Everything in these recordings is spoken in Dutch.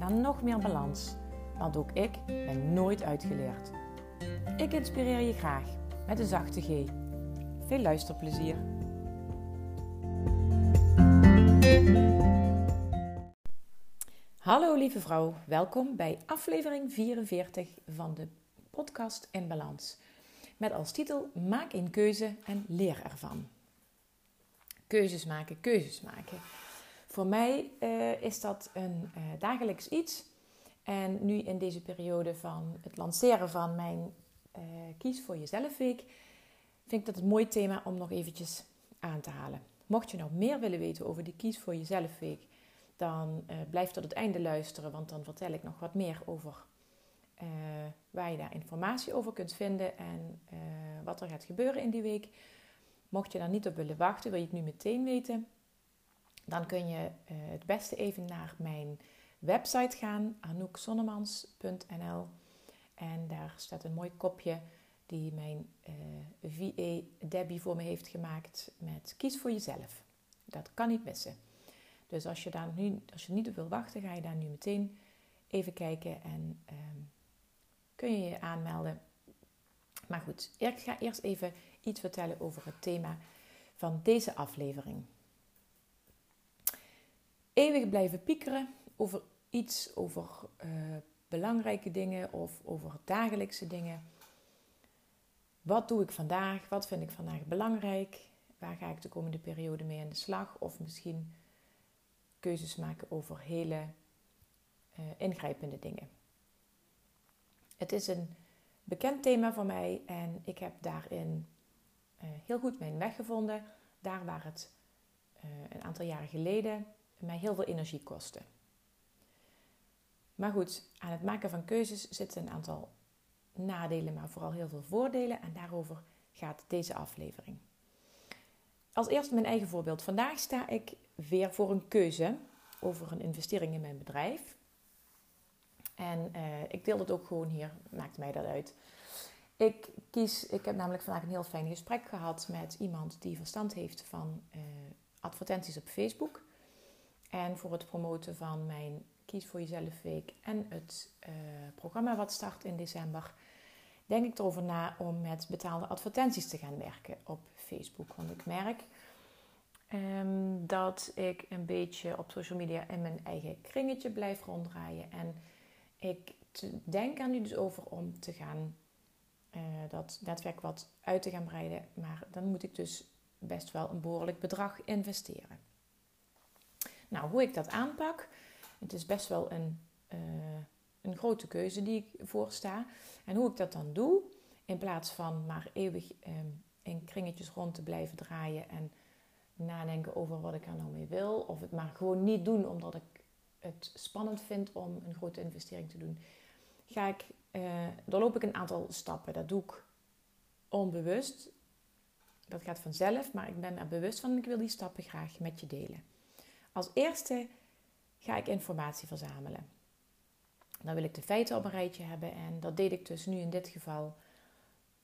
naar nog meer balans. Want ook ik ben nooit uitgeleerd. Ik inspireer je graag met een zachte G. Veel luisterplezier. Hallo lieve vrouw, welkom bij aflevering 44 van de podcast In Balans. Met als titel Maak een keuze en leer ervan. Keuzes maken, keuzes maken. Voor mij uh, is dat een uh, dagelijks iets. En nu in deze periode van het lanceren van mijn uh, Kies voor Jezelf Week, vind ik dat een mooi thema om nog eventjes aan te halen. Mocht je nog meer willen weten over de Kies voor Jezelf Week, dan blijf tot het einde luisteren, want dan vertel ik nog wat meer over waar je daar informatie over kunt vinden en wat er gaat gebeuren in die week. Mocht je daar niet op willen wachten, wil je het nu meteen weten, dan kun je uh, het beste even naar mijn website gaan, anoukzonnemans.nl. En daar staat een mooi kopje die mijn uh, eh, VA Debbie voor me heeft gemaakt met kies voor jezelf. Dat kan niet missen. Dus als je, daar nu, als je niet op wil wachten, ga je daar nu meteen even kijken en um, kun je je aanmelden. Maar goed, ik ga eerst even iets vertellen over het thema van deze aflevering eeuwig blijven piekeren over iets, over uh, belangrijke dingen of over dagelijkse dingen. Wat doe ik vandaag? Wat vind ik vandaag belangrijk? Waar ga ik de komende periode mee aan de slag? Of misschien keuzes maken over hele uh, ingrijpende dingen. Het is een bekend thema voor mij en ik heb daarin uh, heel goed mijn weg gevonden. Daar waar het een aantal jaren geleden mij heel veel energie kosten. Maar goed, aan het maken van keuzes zitten een aantal nadelen, maar vooral heel veel voordelen. En daarover gaat deze aflevering. Als eerst mijn eigen voorbeeld. Vandaag sta ik weer voor een keuze over een investering in mijn bedrijf. En uh, ik deel het ook gewoon hier, maakt mij dat uit. Ik kies, ik heb namelijk vandaag een heel fijn gesprek gehad met iemand die verstand heeft van uh, advertenties op Facebook. En voor het promoten van mijn Kies voor Jezelf Week en het uh, programma wat start in december, denk ik erover na om met betaalde advertenties te gaan werken op Facebook. Want ik merk um, dat ik een beetje op social media in mijn eigen kringetje blijf ronddraaien. En ik denk er nu dus over om te gaan uh, dat netwerk wat uit te gaan breiden. Maar dan moet ik dus best wel een behoorlijk bedrag investeren. Nou, hoe ik dat aanpak, het is best wel een, uh, een grote keuze die ik voorsta. En hoe ik dat dan doe, in plaats van maar eeuwig um, in kringetjes rond te blijven draaien en nadenken over wat ik er nou mee wil, of het maar gewoon niet doen omdat ik het spannend vind om een grote investering te doen, ga ik, uh, doorloop ik een aantal stappen. Dat doe ik onbewust. Dat gaat vanzelf, maar ik ben er bewust van en ik wil die stappen graag met je delen. Als eerste ga ik informatie verzamelen. Dan wil ik de feiten op een rijtje hebben en dat deed ik dus nu in dit geval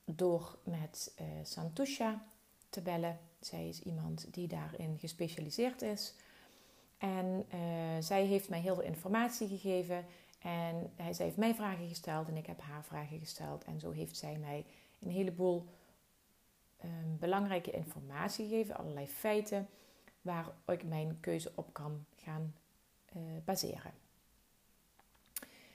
door met uh, Santusha te bellen. Zij is iemand die daarin gespecialiseerd is. En uh, zij heeft mij heel veel informatie gegeven. En hij, zij heeft mij vragen gesteld en ik heb haar vragen gesteld. En zo heeft zij mij een heleboel um, belangrijke informatie gegeven, allerlei feiten waar ik mijn keuze op kan gaan uh, baseren.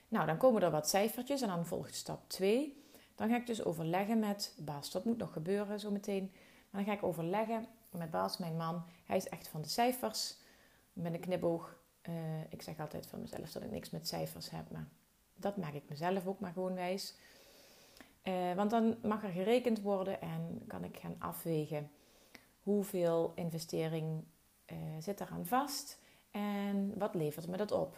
Nou, dan komen er wat cijfertjes en dan volgt stap 2. Dan ga ik dus overleggen met Bas. Dat moet nog gebeuren zometeen. Maar dan ga ik overleggen met Bas, mijn man. Hij is echt van de cijfers. Met een knipoog. Uh, ik zeg altijd van mezelf dat ik niks met cijfers heb. Maar dat maak ik mezelf ook maar gewoon wijs. Uh, want dan mag er gerekend worden en kan ik gaan afwegen hoeveel investering uh, zit eraan vast en wat levert me dat op?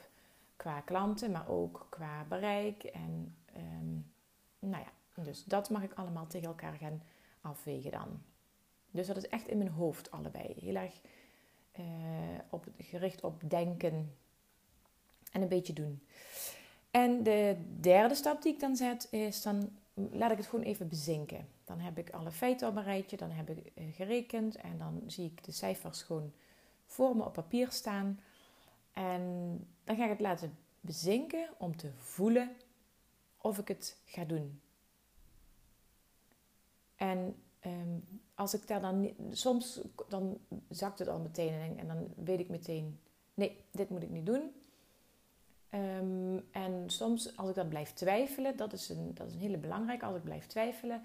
qua klanten, maar ook qua bereik. En ehm, nou ja, dus dat mag ik allemaal tegen elkaar gaan afwegen dan. Dus dat is echt in mijn hoofd allebei. Heel erg uh, op, gericht op denken en een beetje doen. En de derde stap die ik dan zet is dan laat ik het gewoon even bezinken. Dan heb ik alle feiten op een rijtje, dan heb ik eh, gerekend en dan zie ik de cijfers gewoon voor me op papier staan. En dan ga ik het laten bezinken om te voelen of ik het ga doen. En ehm, als ik daar dan soms dan zakt het al meteen en dan weet ik meteen, nee, dit moet ik niet doen. Ehm, en soms als ik dat blijf twijfelen, dat is een, dat is een hele belangrijke, als ik blijf twijfelen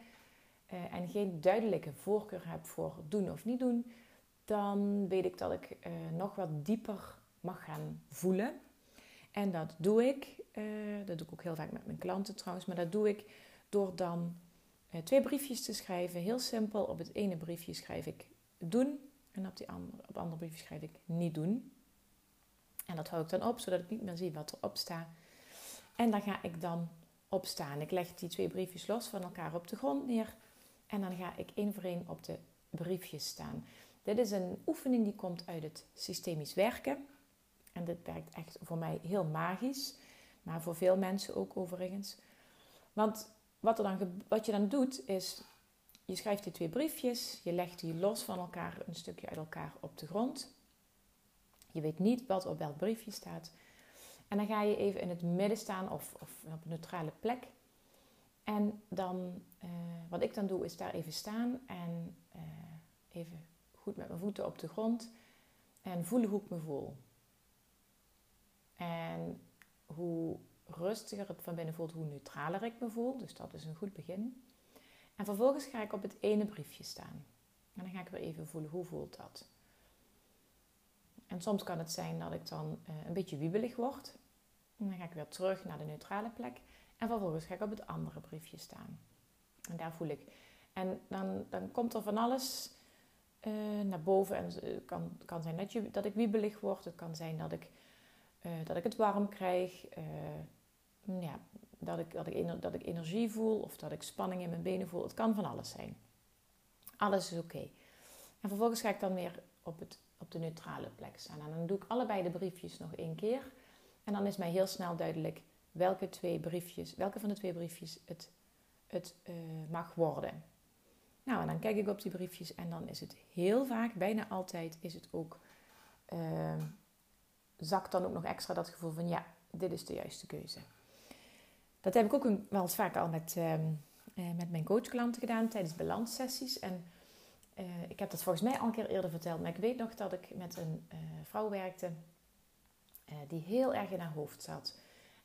uh, en geen duidelijke voorkeur heb voor doen of niet doen, dan weet ik dat ik uh, nog wat dieper mag gaan voelen. En dat doe ik, uh, dat doe ik ook heel vaak met mijn klanten trouwens, maar dat doe ik door dan twee briefjes te schrijven. Heel simpel, op het ene briefje schrijf ik doen en op, die andere, op het andere briefje schrijf ik niet doen. En dat hou ik dan op, zodat ik niet meer zie wat erop staat. En dan ga ik dan opstaan. Ik leg die twee briefjes los van elkaar op de grond neer. En dan ga ik één voor één op de briefjes staan. Dit is een oefening die komt uit het systemisch werken. En dit werkt echt voor mij heel magisch. Maar voor veel mensen ook overigens. Want wat, er dan, wat je dan doet is, je schrijft die twee briefjes. Je legt die los van elkaar, een stukje uit elkaar op de grond. Je weet niet wat op welk briefje staat. En dan ga je even in het midden staan of, of op een neutrale plek. En dan, uh, wat ik dan doe, is daar even staan en uh, even goed met mijn voeten op de grond en voelen hoe ik me voel. En hoe rustiger het van binnen voelt, hoe neutraler ik me voel. Dus dat is een goed begin. En vervolgens ga ik op het ene briefje staan. En dan ga ik weer even voelen, hoe voelt dat? En soms kan het zijn dat ik dan uh, een beetje wiebelig word. En dan ga ik weer terug naar de neutrale plek. En vervolgens ga ik op het andere briefje staan. En daar voel ik. En dan, dan komt er van alles uh, naar boven. En het kan, kan zijn dat, je, dat ik wiebelig word. Het kan zijn dat ik, uh, dat ik het warm krijg. ja, dat, ik, dat, ik, dat ik energie voel. Of dat ik spanning in mijn benen voel. Het kan van alles zijn. Alles is oké. En vervolgens ga ik dan weer op het op de neutrale plek staan. En dan doe ik allebei de briefjes nog één keer. En dan is mij heel snel duidelijk welke, twee briefjes, welke van de twee briefjes het, het mag worden. Nou, en dan kijk ik op die briefjes en dan is het heel vaak, bijna altijd, is het ook, uh, zakt dan ook nog extra dat gevoel van ja, dit is de juiste keuze. Dat heb ik ook een, wel eens vaker al met, uh, met mijn coachklanten gedaan tijdens balanssessies. En uh, ik heb dat volgens mij al een keer eerder verteld, maar ik weet nog dat ik met een uh, vrouw werkte uh, die heel erg in haar hoofd zat.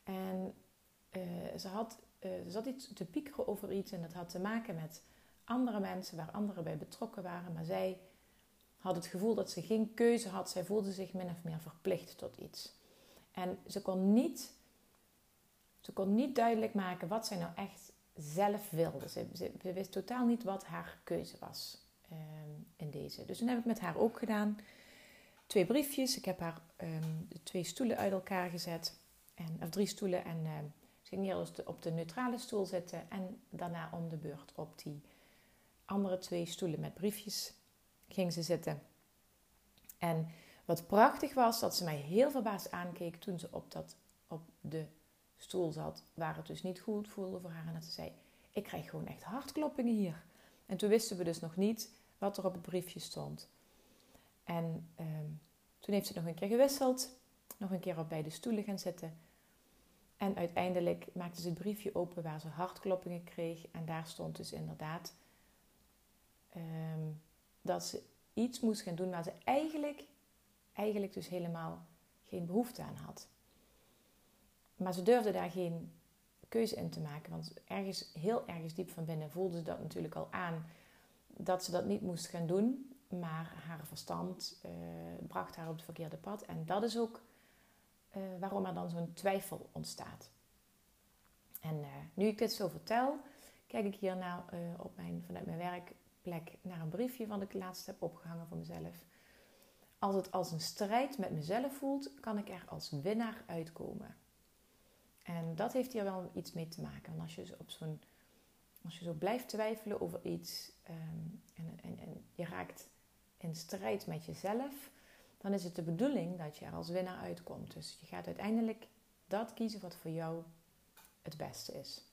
En ze, had, ze zat iets te piekeren over iets en dat had te maken met andere mensen waar anderen bij betrokken waren. Maar zij had het gevoel dat ze geen keuze had. Zij voelde zich min of meer verplicht tot iets. En ze kon niet, ze kon niet duidelijk maken wat zij nou echt zelf wilde. Ze, ze, wist totaal niet wat haar keuze was. Ehm, in deze. Dus toen heb ik met haar ook gedaan. Twee briefjes. Ik heb haar um, twee stoelen uit elkaar gezet. En, of drie stoelen. En ze ging eerst op de neutrale stoel zitten. En daarna om de beurt op die andere twee stoelen met briefjes ging ze zitten. En wat prachtig was, dat ze mij heel verbaasd aankeek toen ze op, dat, op de stoel zat. Waar het dus niet goed voelde voor haar. En dat ze zei, ik krijg gewoon echt hartkloppingen hier. En toen wisten we dus nog niet wat er op het briefje stond. En ehm, toen heeft ze nog een keer gewisseld, nog een keer op beide stoelen gaan zitten. En uiteindelijk maakte ze het briefje open waar ze hartkloppingen kreeg. En daar stond dus inderdaad ehm, dat ze iets moest gaan doen waar ze eigenlijk, eigenlijk dus helemaal geen behoefte aan had. Maar ze durfde daar geen keuze in te maken. Want ergens, heel ergens diep van binnen voelde ze dat natuurlijk al aan dat ze dat niet moest gaan doen. Maar haar verstand uh, bracht haar op het verkeerde pad. En dat is ook uh, waarom er dan zo'n twijfel ontstaat. En uh, nu ik dit zo vertel, kijk ik hier nou, op mijn, vanuit mijn werkplek naar een briefje wat ik laatst heb opgehangen voor mezelf. als het als een strijd met mezelf voelt, kan ik er als winnaar uitkomen. En dat heeft hier wel iets mee te maken. Want als je op als je zo blijft twijfelen over iets ehm, en, en, en je raakt in strijd met jezelf, dan is het de bedoeling dat je er als winnaar uitkomt. Dus je gaat uiteindelijk dat kiezen wat voor jou het beste is.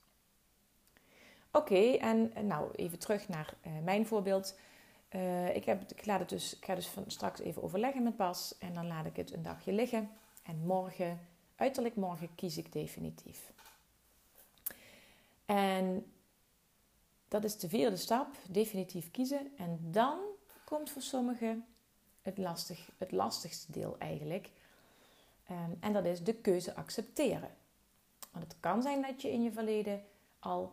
Oké, en, nou even terug naar uh, mijn voorbeeld. Uh, ik, heb, ik, laat het dus, ik ga dus van straks even overleggen met Bas en dan laat ik het een dagje liggen. En morgen, uiterlijk morgen, kies ik definitief. En dat is de vierde stap, definitief kiezen. En dan komt voor sommigen het, lastig, het lastigste deel eigenlijk. Um, en dat is de keuze accepteren. Want het kan zijn dat je in je verleden al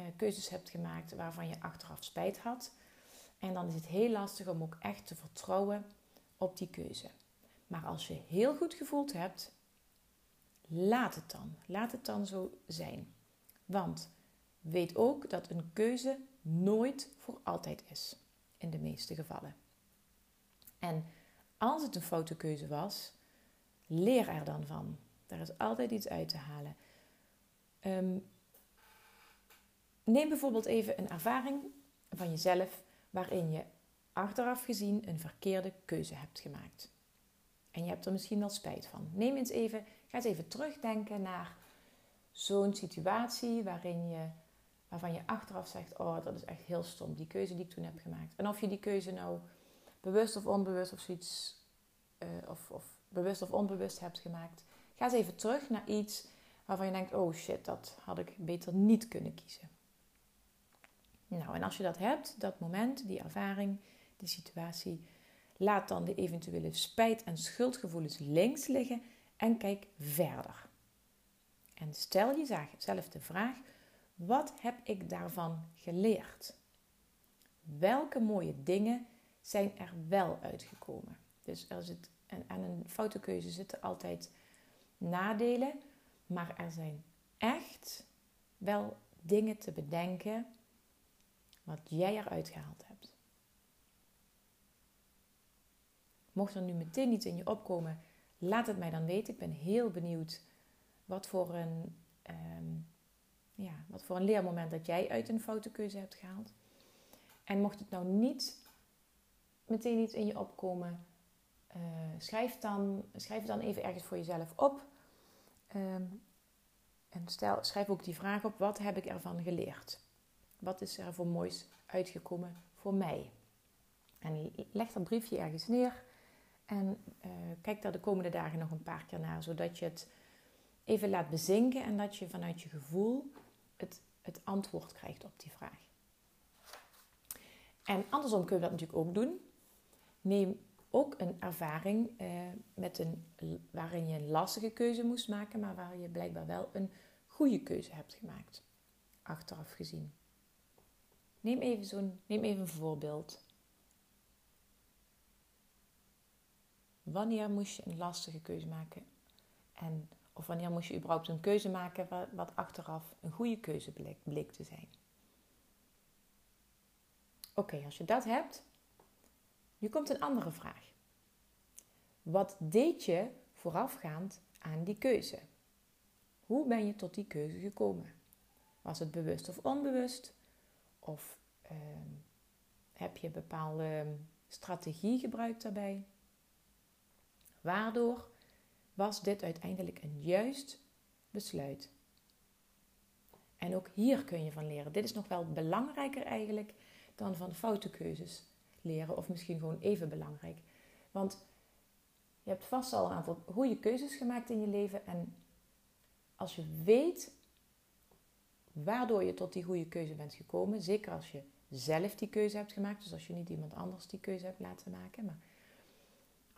uh, keuzes hebt gemaakt waarvan je achteraf spijt had. En dan is het heel lastig om ook echt te vertrouwen op die keuze. Maar als je heel goed gevoeld hebt, laat het dan. Laat het dan zo zijn. Want weet ook dat een keuze nooit voor altijd is. In de meeste gevallen. En als het een foute keuze was, leer er dan van. Daar is altijd iets uit te halen. Ehm, neem bijvoorbeeld even een ervaring van jezelf waarin je achteraf gezien een verkeerde keuze hebt gemaakt. En je hebt er misschien wel spijt van. Neem eens even, ga eens even terugdenken naar zo'n situatie waarin je, waarvan je achteraf zegt: Oh, dat is echt heel stom, die keuze die ik toen heb gemaakt. En of je die keuze nou bewust of onbewust of zoiets, uh, of, of bewust of onbewust hebt gemaakt, ga eens even terug naar iets waarvan je denkt: Oh shit, dat had ik beter niet kunnen kiezen. Nou, en als je dat hebt, dat moment, die ervaring, die situatie, laat dan de eventuele spijt- en schuldgevoelens links liggen en kijk verder. En stel jezelf de vraag: wat heb ik daarvan geleerd? Welke mooie dingen zijn er wel uitgekomen? Dus er zit, aan een foute keuze zitten altijd nadelen, maar er zijn echt wel dingen te bedenken wat jij eruit gehaald hebt. Mocht er nu meteen iets in je opkomen, laat het mij dan weten. Ik ben heel benieuwd wat voor een, ehm, ja, wat voor een leermoment dat jij uit een foute keuze hebt gehaald. En mocht het nou niet meteen iets in je opkomen, uh, schrijf, dan, schrijf dan even ergens voor jezelf op. Ehm, en stel, schrijf ook die vraag op: wat heb ik ervan geleerd? Wat is er voor moois uitgekomen voor mij? En leg dat briefje ergens neer en uh, kijk daar de komende dagen nog een paar keer naar, zodat je het even laat bezinken en dat je vanuit je gevoel het, het antwoord krijgt op die vraag. En andersom kun je dat natuurlijk ook doen. Neem ook een ervaring eh, met een, waarin je een lastige keuze moest maken, maar waar je blijkbaar wel een goede keuze hebt gemaakt, achteraf gezien. Neem even, zo'n, neem even een voorbeeld. Wanneer moest je een lastige keuze maken? En, of wanneer moest je überhaupt een keuze maken wat, achteraf een goede keuze bleek, bleek te zijn? Oké, als je dat hebt, nu komt een andere vraag. Wat deed je voorafgaand aan die keuze? Hoe ben je tot die keuze gekomen? Was het bewust of onbewust? Of ehm, heb je bepaalde strategie gebruikt daarbij? Waardoor was dit uiteindelijk een juist besluit? En ook hier kun je van leren. Dit is nog wel belangrijker eigenlijk dan van foute keuzes leren, of misschien gewoon even belangrijk. Want je hebt vast al een aantal goede keuzes gemaakt in je leven. En als je weet waardoor je tot die goede keuze bent gekomen. Zeker als je zelf die keuze hebt gemaakt. Dus als je niet iemand anders die keuze hebt laten maken. Maar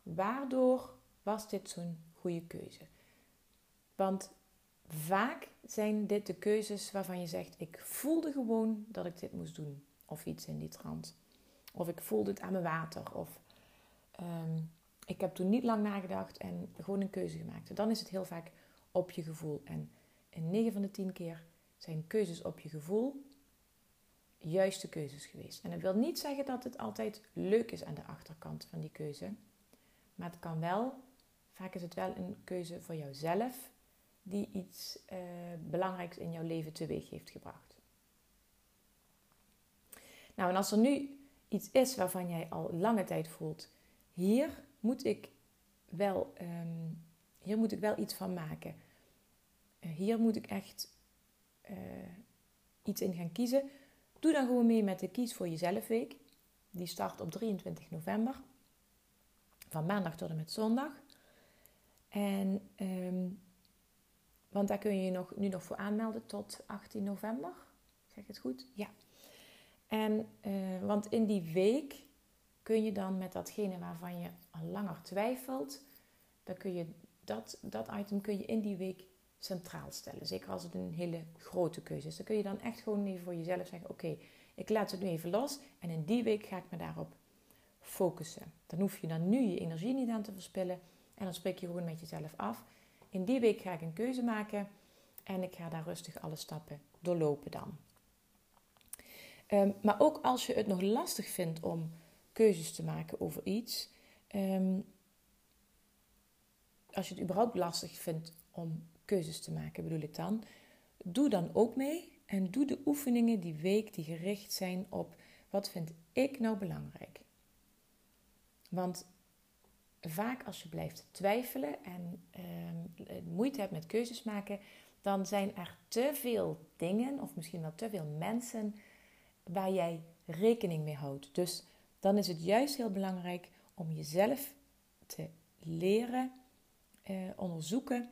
waardoor was dit zo'n goede keuze? Want vaak zijn dit de keuzes waarvan je zegt: Ik voelde gewoon dat ik dit moest doen. Of iets in die trant. Of ik voelde het aan mijn water. Of ehm, ik heb toen niet lang nagedacht en gewoon een keuze gemaakt. dan is het heel vaak op je gevoel. En in 9 van de 10 keer zijn keuzes op je gevoel juiste keuzes geweest. En dat wil niet zeggen dat het altijd leuk is aan de achterkant van die keuze. Maar het kan wel, vaak is het wel een keuze voor jouzelf die iets uh, belangrijks in jouw leven teweeg heeft gebracht. Nou, en als er nu iets is waarvan jij al lange tijd voelt, hier moet ik wel, ehm, hier moet ik wel iets van maken. Uh, hier moet ik echt uh, iets in gaan kiezen. Doe dan gewoon mee met de Kies voor Jezelf Week. Die start op 23 november. Van maandag tot en met zondag. En, um, want daar kun je je nog, nu nog voor aanmelden tot 18 november. Zeg ik het goed? Ja. En, uh, want in die week kun je dan met datgene waarvan je al langer twijfelt, dan kun je dat, dat item kun je in die week centraal stellen. Zeker als het een hele grote keuze is. Dan kun je dan echt gewoon voor jezelf zeggen: Oké, ik laat het nu even los en in die week ga ik me daarop focussen. Dan hoef je dan nu je energie niet aan te verspillen en dan spreek je gewoon met jezelf af. In die week ga ik een keuze maken en ik ga daar rustig alle stappen doorlopen dan. Um, maar ook als je het nog lastig vindt om keuzes te maken over iets, um, als je het überhaupt lastig vindt om keuzes te maken, bedoel ik dan, doe dan ook mee en doe de oefeningen die week die gericht zijn op wat vind ik nou belangrijk. Want vaak als je blijft twijfelen en uh, moeite hebt met keuzes maken, dan zijn er te veel dingen of misschien wel te veel mensen waar jij rekening mee houdt. Dus dan is het juist heel belangrijk om jezelf te leren uh, onderzoeken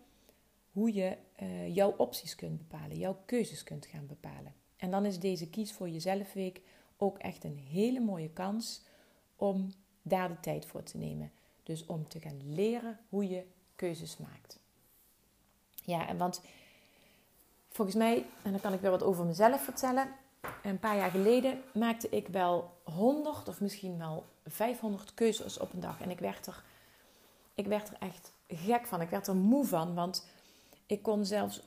hoe je uh, jouw opties kunt bepalen, jouw keuzes kunt gaan bepalen. En dan is deze Kies voor Jezelf Week ook echt een hele mooie kans om daar de tijd voor te nemen. Dus om te gaan leren hoe je keuzes maakt. Ja, en want volgens mij, en dan kan ik weer wat over mezelf vertellen. Een paar jaar geleden maakte ik wel 100 of misschien wel 500 keuzes op een dag. En ik werd er, ik werd er echt gek van. Ik werd er moe van, want ik kon zelfs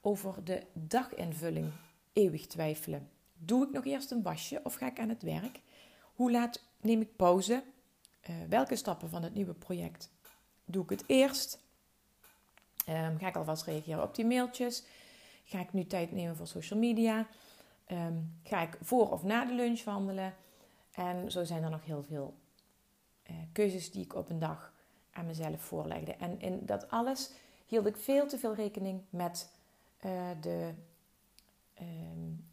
over de daginvulling eeuwig twijfelen. Doe ik nog eerst een wasje of ga ik aan het werk? Hoe laat neem ik pauze? Uh, welke stappen van het nieuwe project doe ik het eerst? Um, ga ik alvast reageren op die mailtjes? Ga ik nu tijd nemen voor social media? Um, ga ik voor of na de lunch wandelen? En zo zijn er nog heel veel uh, keuzes die ik op een dag aan mezelf voorlegde. En in dat alles hield ik veel te veel rekening met uh, de. Um,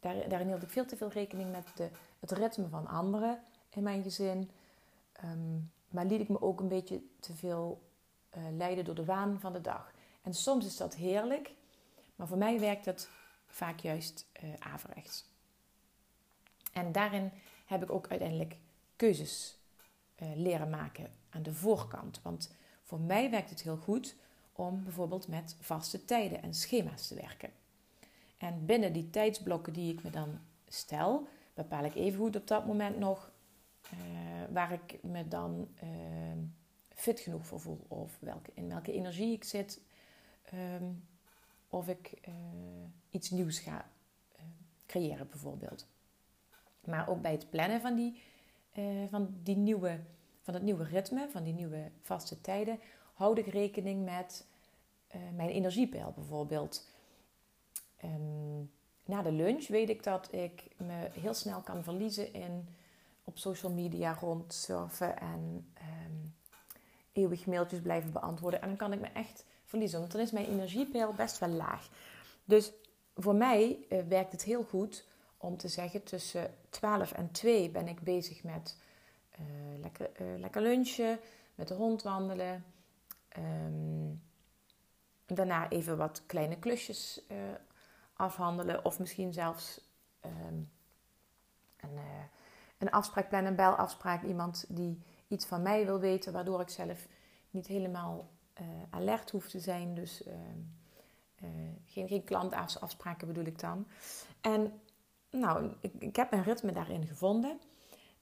daar, daarin hield ik veel te veel rekening met de, het ritme van anderen in mijn gezin. Um, maar liet ik me ook een beetje te veel uh, leiden door de waan van de dag. En soms is dat heerlijk, maar voor mij werkt het vaak juist uh, averechts. En daarin heb ik ook uiteindelijk keuzes leren maken aan de voorkant. Want voor mij werkt het heel goed om bijvoorbeeld met vaste tijden en schema's te werken. En binnen die tijdsblokken die ik me dan stel, bepaal ik even goed op dat moment nog uh, waar ik me dan uh, fit genoeg voor voel. Of welke, in welke energie ik zit. Um, of ik uh, iets nieuws ga creëren bijvoorbeeld. Maar ook bij het plannen van die, van die nieuwe van het nieuwe ritme, van die nieuwe vaste tijden, houd ik rekening met uh, mijn energiepeil bijvoorbeeld. Um, na de lunch weet ik dat ik me heel snel kan verliezen in op social media rondsurfen en um, eeuwig mailtjes blijven beantwoorden. En dan kan ik me echt verliezen, want dan is mijn energiepeil best wel laag. Dus voor mij uh, werkt het heel goed om te zeggen tussen 12 en 2 ben ik bezig met uh, lekker, uh, lekker lunchen, met de hond wandelen. Um, daarna even wat kleine klusjes uh, afhandelen. Of misschien zelfs um, een, een afspraak plannen, een belafspraak. Iemand die iets van mij wil weten, waardoor ik zelf niet helemaal alert hoef te zijn. Dus ehm, geen, geen klantafspraken bedoel ik dan. En nou, ik, ik heb een ritme daarin gevonden.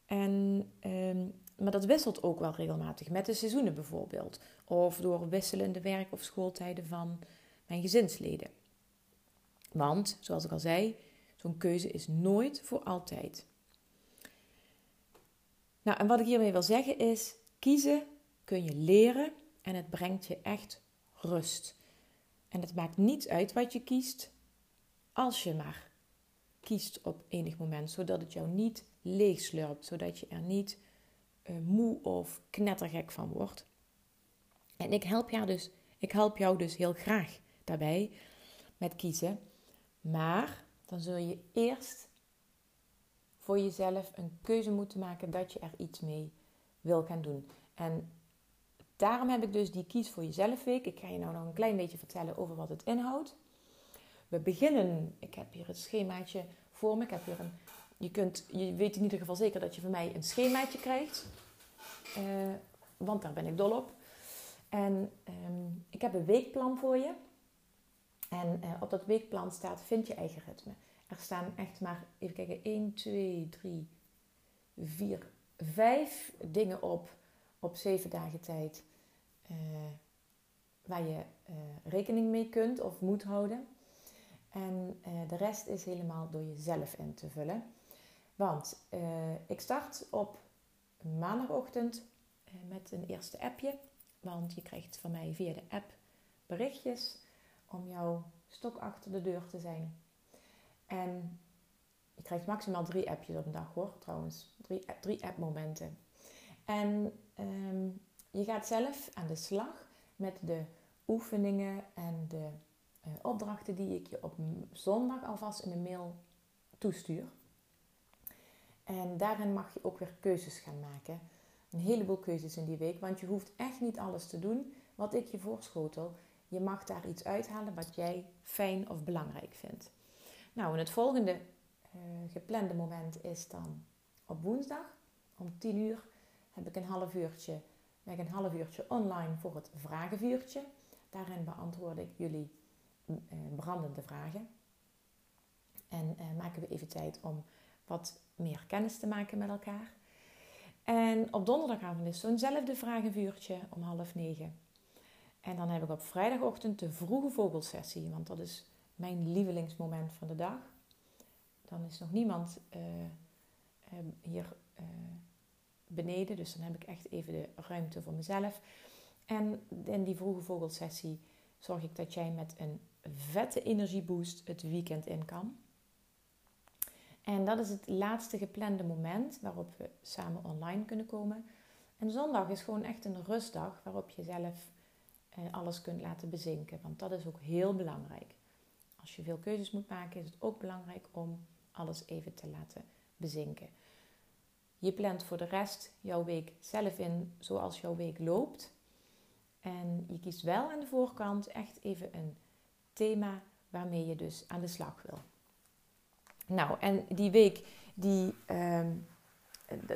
En, um, maar dat wisselt ook wel regelmatig met de seizoenen bijvoorbeeld. Of door wisselende werk- of schooltijden van mijn gezinsleden. Want, zoals ik al zei, Zo'n keuze is nooit voor altijd. Nou, en wat ik hiermee wil zeggen is: kiezen kun je leren en het brengt je echt rust. En het maakt niet uit wat je kiest, als je maar kiest op enig moment, zodat het jou niet leegslurpt, zodat je er niet uh, moe of knettergek van wordt. En ik help jou dus, ik help jou dus heel graag daarbij met kiezen. Maar dan zul je eerst voor jezelf een keuze moeten maken dat je er iets mee wil gaan doen. En daarom heb ik dus die Kies voor Jezelf week. Ik ga je nou nog een klein beetje vertellen over wat het inhoudt. We beginnen, ik heb hier het schemaatje voor me. Ik heb hier een, je, kunt, je weet in ieder geval zeker dat je van mij een schemaatje krijgt. Uh, want daar ben ik dol op. En ehm, ik heb een weekplan voor je. En uh, op dat weekplan staat vind je eigen ritme. Er staan echt maar, even kijken, 1, 2, 3, 4, 5 dingen op op 7 dagen tijd. Uh, waar je rekening mee kunt of moet houden. En de rest is helemaal door jezelf in te vullen. Want ik start op maandagochtend met een eerste appje. Want je krijgt van mij via de app berichtjes om jouw stok achter de deur te zijn. En je krijgt maximaal drie appjes op een dag hoor, trouwens. Drie, drie appmomenten. En um, je gaat zelf aan de slag met de oefeningen en de uh, opdrachten die ik je op zondag alvast in de mail toestuur. En daarin mag je ook weer keuzes gaan maken. Een heleboel keuzes in die week, want je hoeft echt niet alles te doen wat ik je voorschotel. Je mag daar iets uithalen wat jij fijn of belangrijk vindt. Nou, en het volgende uh, geplande moment is dan op woensdag om 10 uur heb ik een half uurtje, ben ik een half uurtje online voor het vragenvuurtje. Daarin beantwoord ik jullie uh, brandende vragen. En uh, maken we even tijd om wat meer kennis te maken met elkaar. En op donderdagavond is zo'nzelfde vragenvuurtje om half negen. En dan heb ik op vrijdagochtend de vroege vogelsessie, want dat is mijn lievelingsmoment van de dag. Dan is nog niemand uh, hier uh, beneden, dus dan heb ik echt even de ruimte voor mezelf. En in die vroege vogelsessie zorg ik dat jij met een vette energieboost het weekend in kan. En dat is het laatste geplande moment waarop we samen online kunnen komen. En zondag is gewoon echt een rustdag waarop je zelf eh, alles kunt laten bezinken. Want dat is ook heel belangrijk. Als je veel keuzes moet maken, is het ook belangrijk om alles even te laten bezinken. Je plant voor de rest jouw week zelf in zoals jouw week loopt. En je kiest wel aan de voorkant echt even een thema waarmee je dus aan de slag wil. Nou, en die week, die, uh,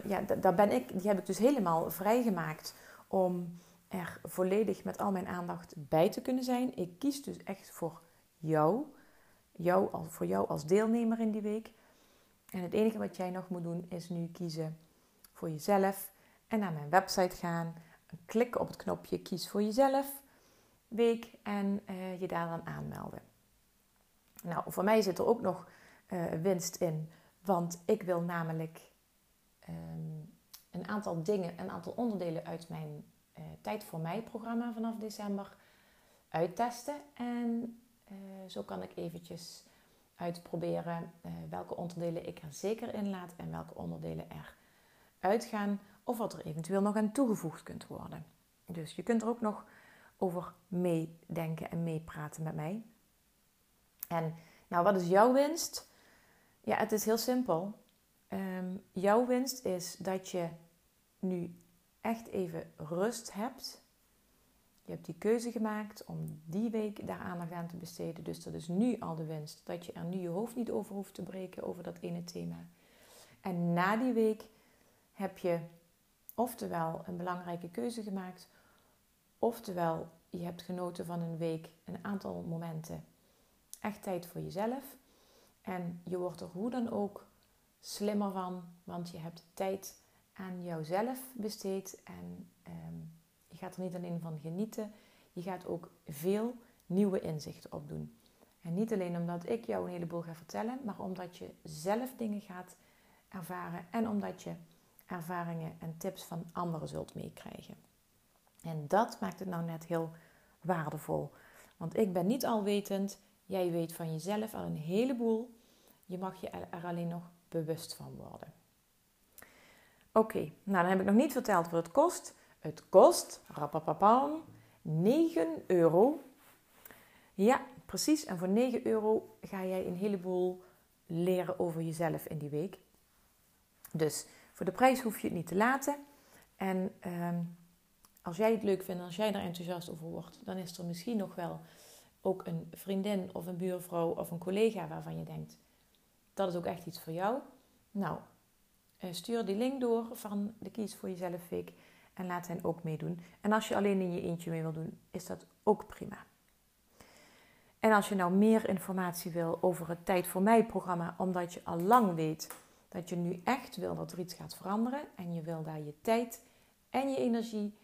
ja, daar ben ik, die heb ik dus helemaal vrijgemaakt om er volledig met al mijn aandacht bij te kunnen zijn. Ik kies dus echt voor jou, jou voor jou als deelnemer in die week. En het enige wat jij nog moet doen is nu kiezen voor jezelf en naar mijn website gaan. Klikken op het knopje kies voor jezelf week en uh, je daar dan aanmelden. Nou, voor mij zit er ook nog uh, winst in, want ik wil namelijk um, een aantal dingen, een aantal onderdelen uit mijn uh, Tijd voor mij programma vanaf december uittesten. En zo kan ik eventjes uitproberen welke onderdelen ik er zeker in laat en welke onderdelen er uitgaan of wat er eventueel nog aan toegevoegd kunt worden. Dus je kunt er ook nog over meedenken en meepraten met mij. En nou, wat is jouw winst? Ja, het is heel simpel. Ehm, jouw winst is dat je nu echt even rust hebt. Je hebt die keuze gemaakt om die week daar aandacht aan te besteden. Dus dat is nu al de winst. Dat je er nu je hoofd niet over hoeft te breken over dat ene thema. En na die week heb je oftewel een belangrijke keuze gemaakt, oftewel je hebt genoten van een week, een aantal momenten, echt tijd voor jezelf. En je wordt er hoe dan ook slimmer van, want je hebt tijd aan jouzelf besteed en ehm, je gaat er niet alleen van genieten, je gaat ook veel nieuwe inzichten opdoen. En niet alleen omdat ik jou een heleboel ga vertellen, maar omdat je zelf dingen gaat ervaren en omdat je ervaringen en tips van anderen zult meekrijgen. En dat maakt het nou net heel waardevol. Want ik ben niet alwetend, jij weet van jezelf al een heleboel. Je mag je er alleen nog bewust van worden. Oké, nou dan heb ik nog niet verteld wat het kost. Het kost, rapapapam, 9 euro. Ja, precies. En voor 9 euro ga jij een heleboel leren over jezelf in die week. Dus voor de prijs hoef je het niet te laten. En ehm, als jij het leuk vindt, als jij er enthousiast over wordt, dan is er misschien nog wel ook een vriendin of een buurvrouw of een collega waarvan je denkt dat is ook echt iets voor jou. Nou, eh, stuur die link door van de Kies voor Jezelf Week en laat hen ook meedoen. En als je alleen in je eentje mee wil doen, is dat ook prima. En als je nou meer informatie wil over het Tijd voor Mij programma, omdat je al lang weet dat je nu echt wil dat er iets gaat veranderen en je wil daar je tijd en je energie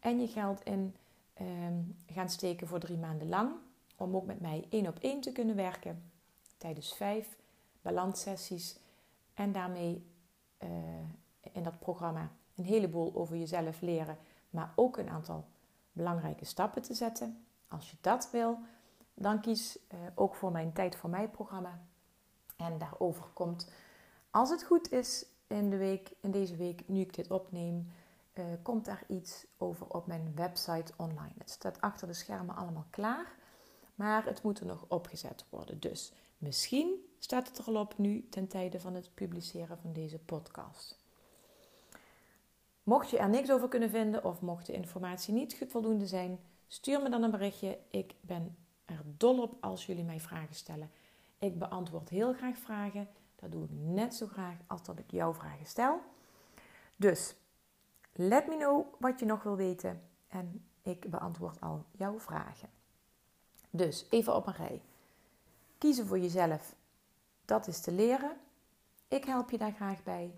en je geld in ehm, gaan steken voor drie maanden lang, om ook met mij één op één te kunnen werken tijdens vijf balanssessies en daarmee uh, in dat programma een heleboel over jezelf leren, maar ook een aantal belangrijke stappen te zetten. Als je dat wil, dan kies uh, ook voor mijn Tijd voor Mij programma. En daarover komt, als het goed is, in, de week, in deze week, nu ik dit opneem, uh, komt daar iets over op mijn website online. Het staat achter de schermen allemaal klaar, maar het moet er nog opgezet worden. Dus misschien staat het er al op nu ten tijde van het publiceren van deze podcast. Mocht je er niks over kunnen vinden of mocht de informatie niet voldoende zijn, stuur me dan een berichtje. Ik ben er dol op als jullie mij vragen stellen. Ik beantwoord heel graag vragen. Dat doe ik net zo graag als dat ik jouw vragen stel. Dus let me know wat je nog wil weten en ik beantwoord al jouw vragen. Dus even op een rij. Kiezen voor jezelf, dat is te leren. Ik help je daar graag bij.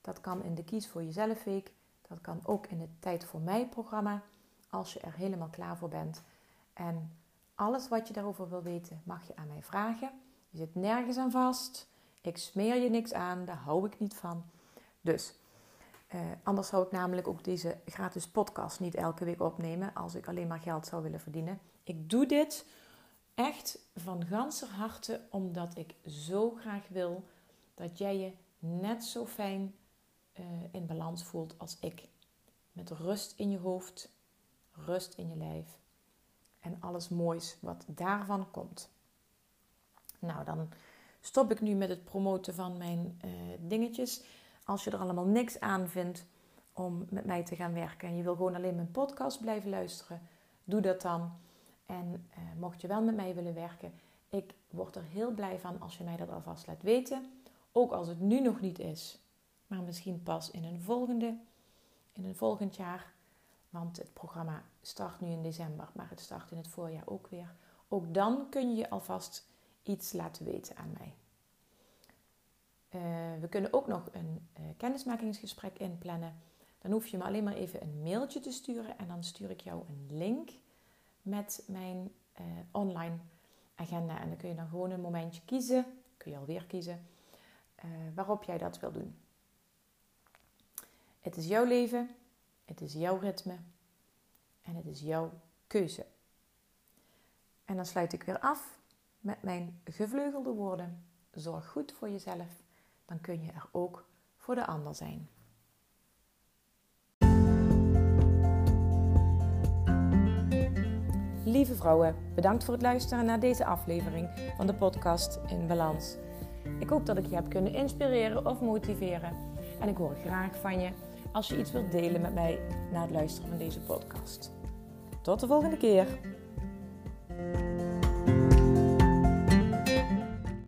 Dat kan in de Kies voor Jezelf Week. Dat kan ook in het Tijd voor Mij programma. Als je er helemaal klaar voor bent. En alles wat je daarover wil weten, mag je aan mij vragen. Je zit nergens aan vast. Ik smeer je niks aan. Daar hou ik niet van. Dus, eh, anders zou ik namelijk ook deze gratis podcast niet elke week opnemen. Als ik alleen maar geld zou willen verdienen. Ik doe dit echt van ganser harte omdat ik zo graag wil dat jij je net zo fijn uh, in balans voelt als ik. Met rust in je hoofd, rust in je lijf en alles moois wat daarvan komt. Nou, dan stop ik nu met het promoten van mijn uh, dingetjes. Als je er allemaal niks aan vindt om met mij te gaan werken en je wil gewoon alleen mijn podcast blijven luisteren, doe dat dan. En uh, mocht je wel met mij willen werken, ik word er heel blij van als je mij dat alvast laat weten. Ook als het nu nog niet is, maar misschien pas in een volgende, in een volgend jaar. Want het programma start nu in december, maar het start in het voorjaar ook weer. Ook dan kun je alvast iets laten weten aan mij. Uh, we kunnen ook nog een uh, kennismakingsgesprek inplannen. Dan hoef je me alleen maar even een mailtje te sturen en dan stuur ik jou een link met mijn uh, online agenda. En dan kun je dan gewoon een momentje kiezen, kun je alweer kiezen, waarop jij dat wil doen. Het is jouw leven, het is jouw ritme en het is jouw keuze. En dan sluit ik weer af met mijn gevleugelde woorden. Zorg goed voor jezelf, dan kun je er ook voor de ander zijn. Lieve vrouwen, bedankt voor het luisteren naar deze aflevering van de podcast In Balans. Ik hoop dat ik je heb kunnen inspireren of motiveren. En ik hoor graag van je als je iets wilt delen met mij na het luisteren van deze podcast. Tot de volgende keer.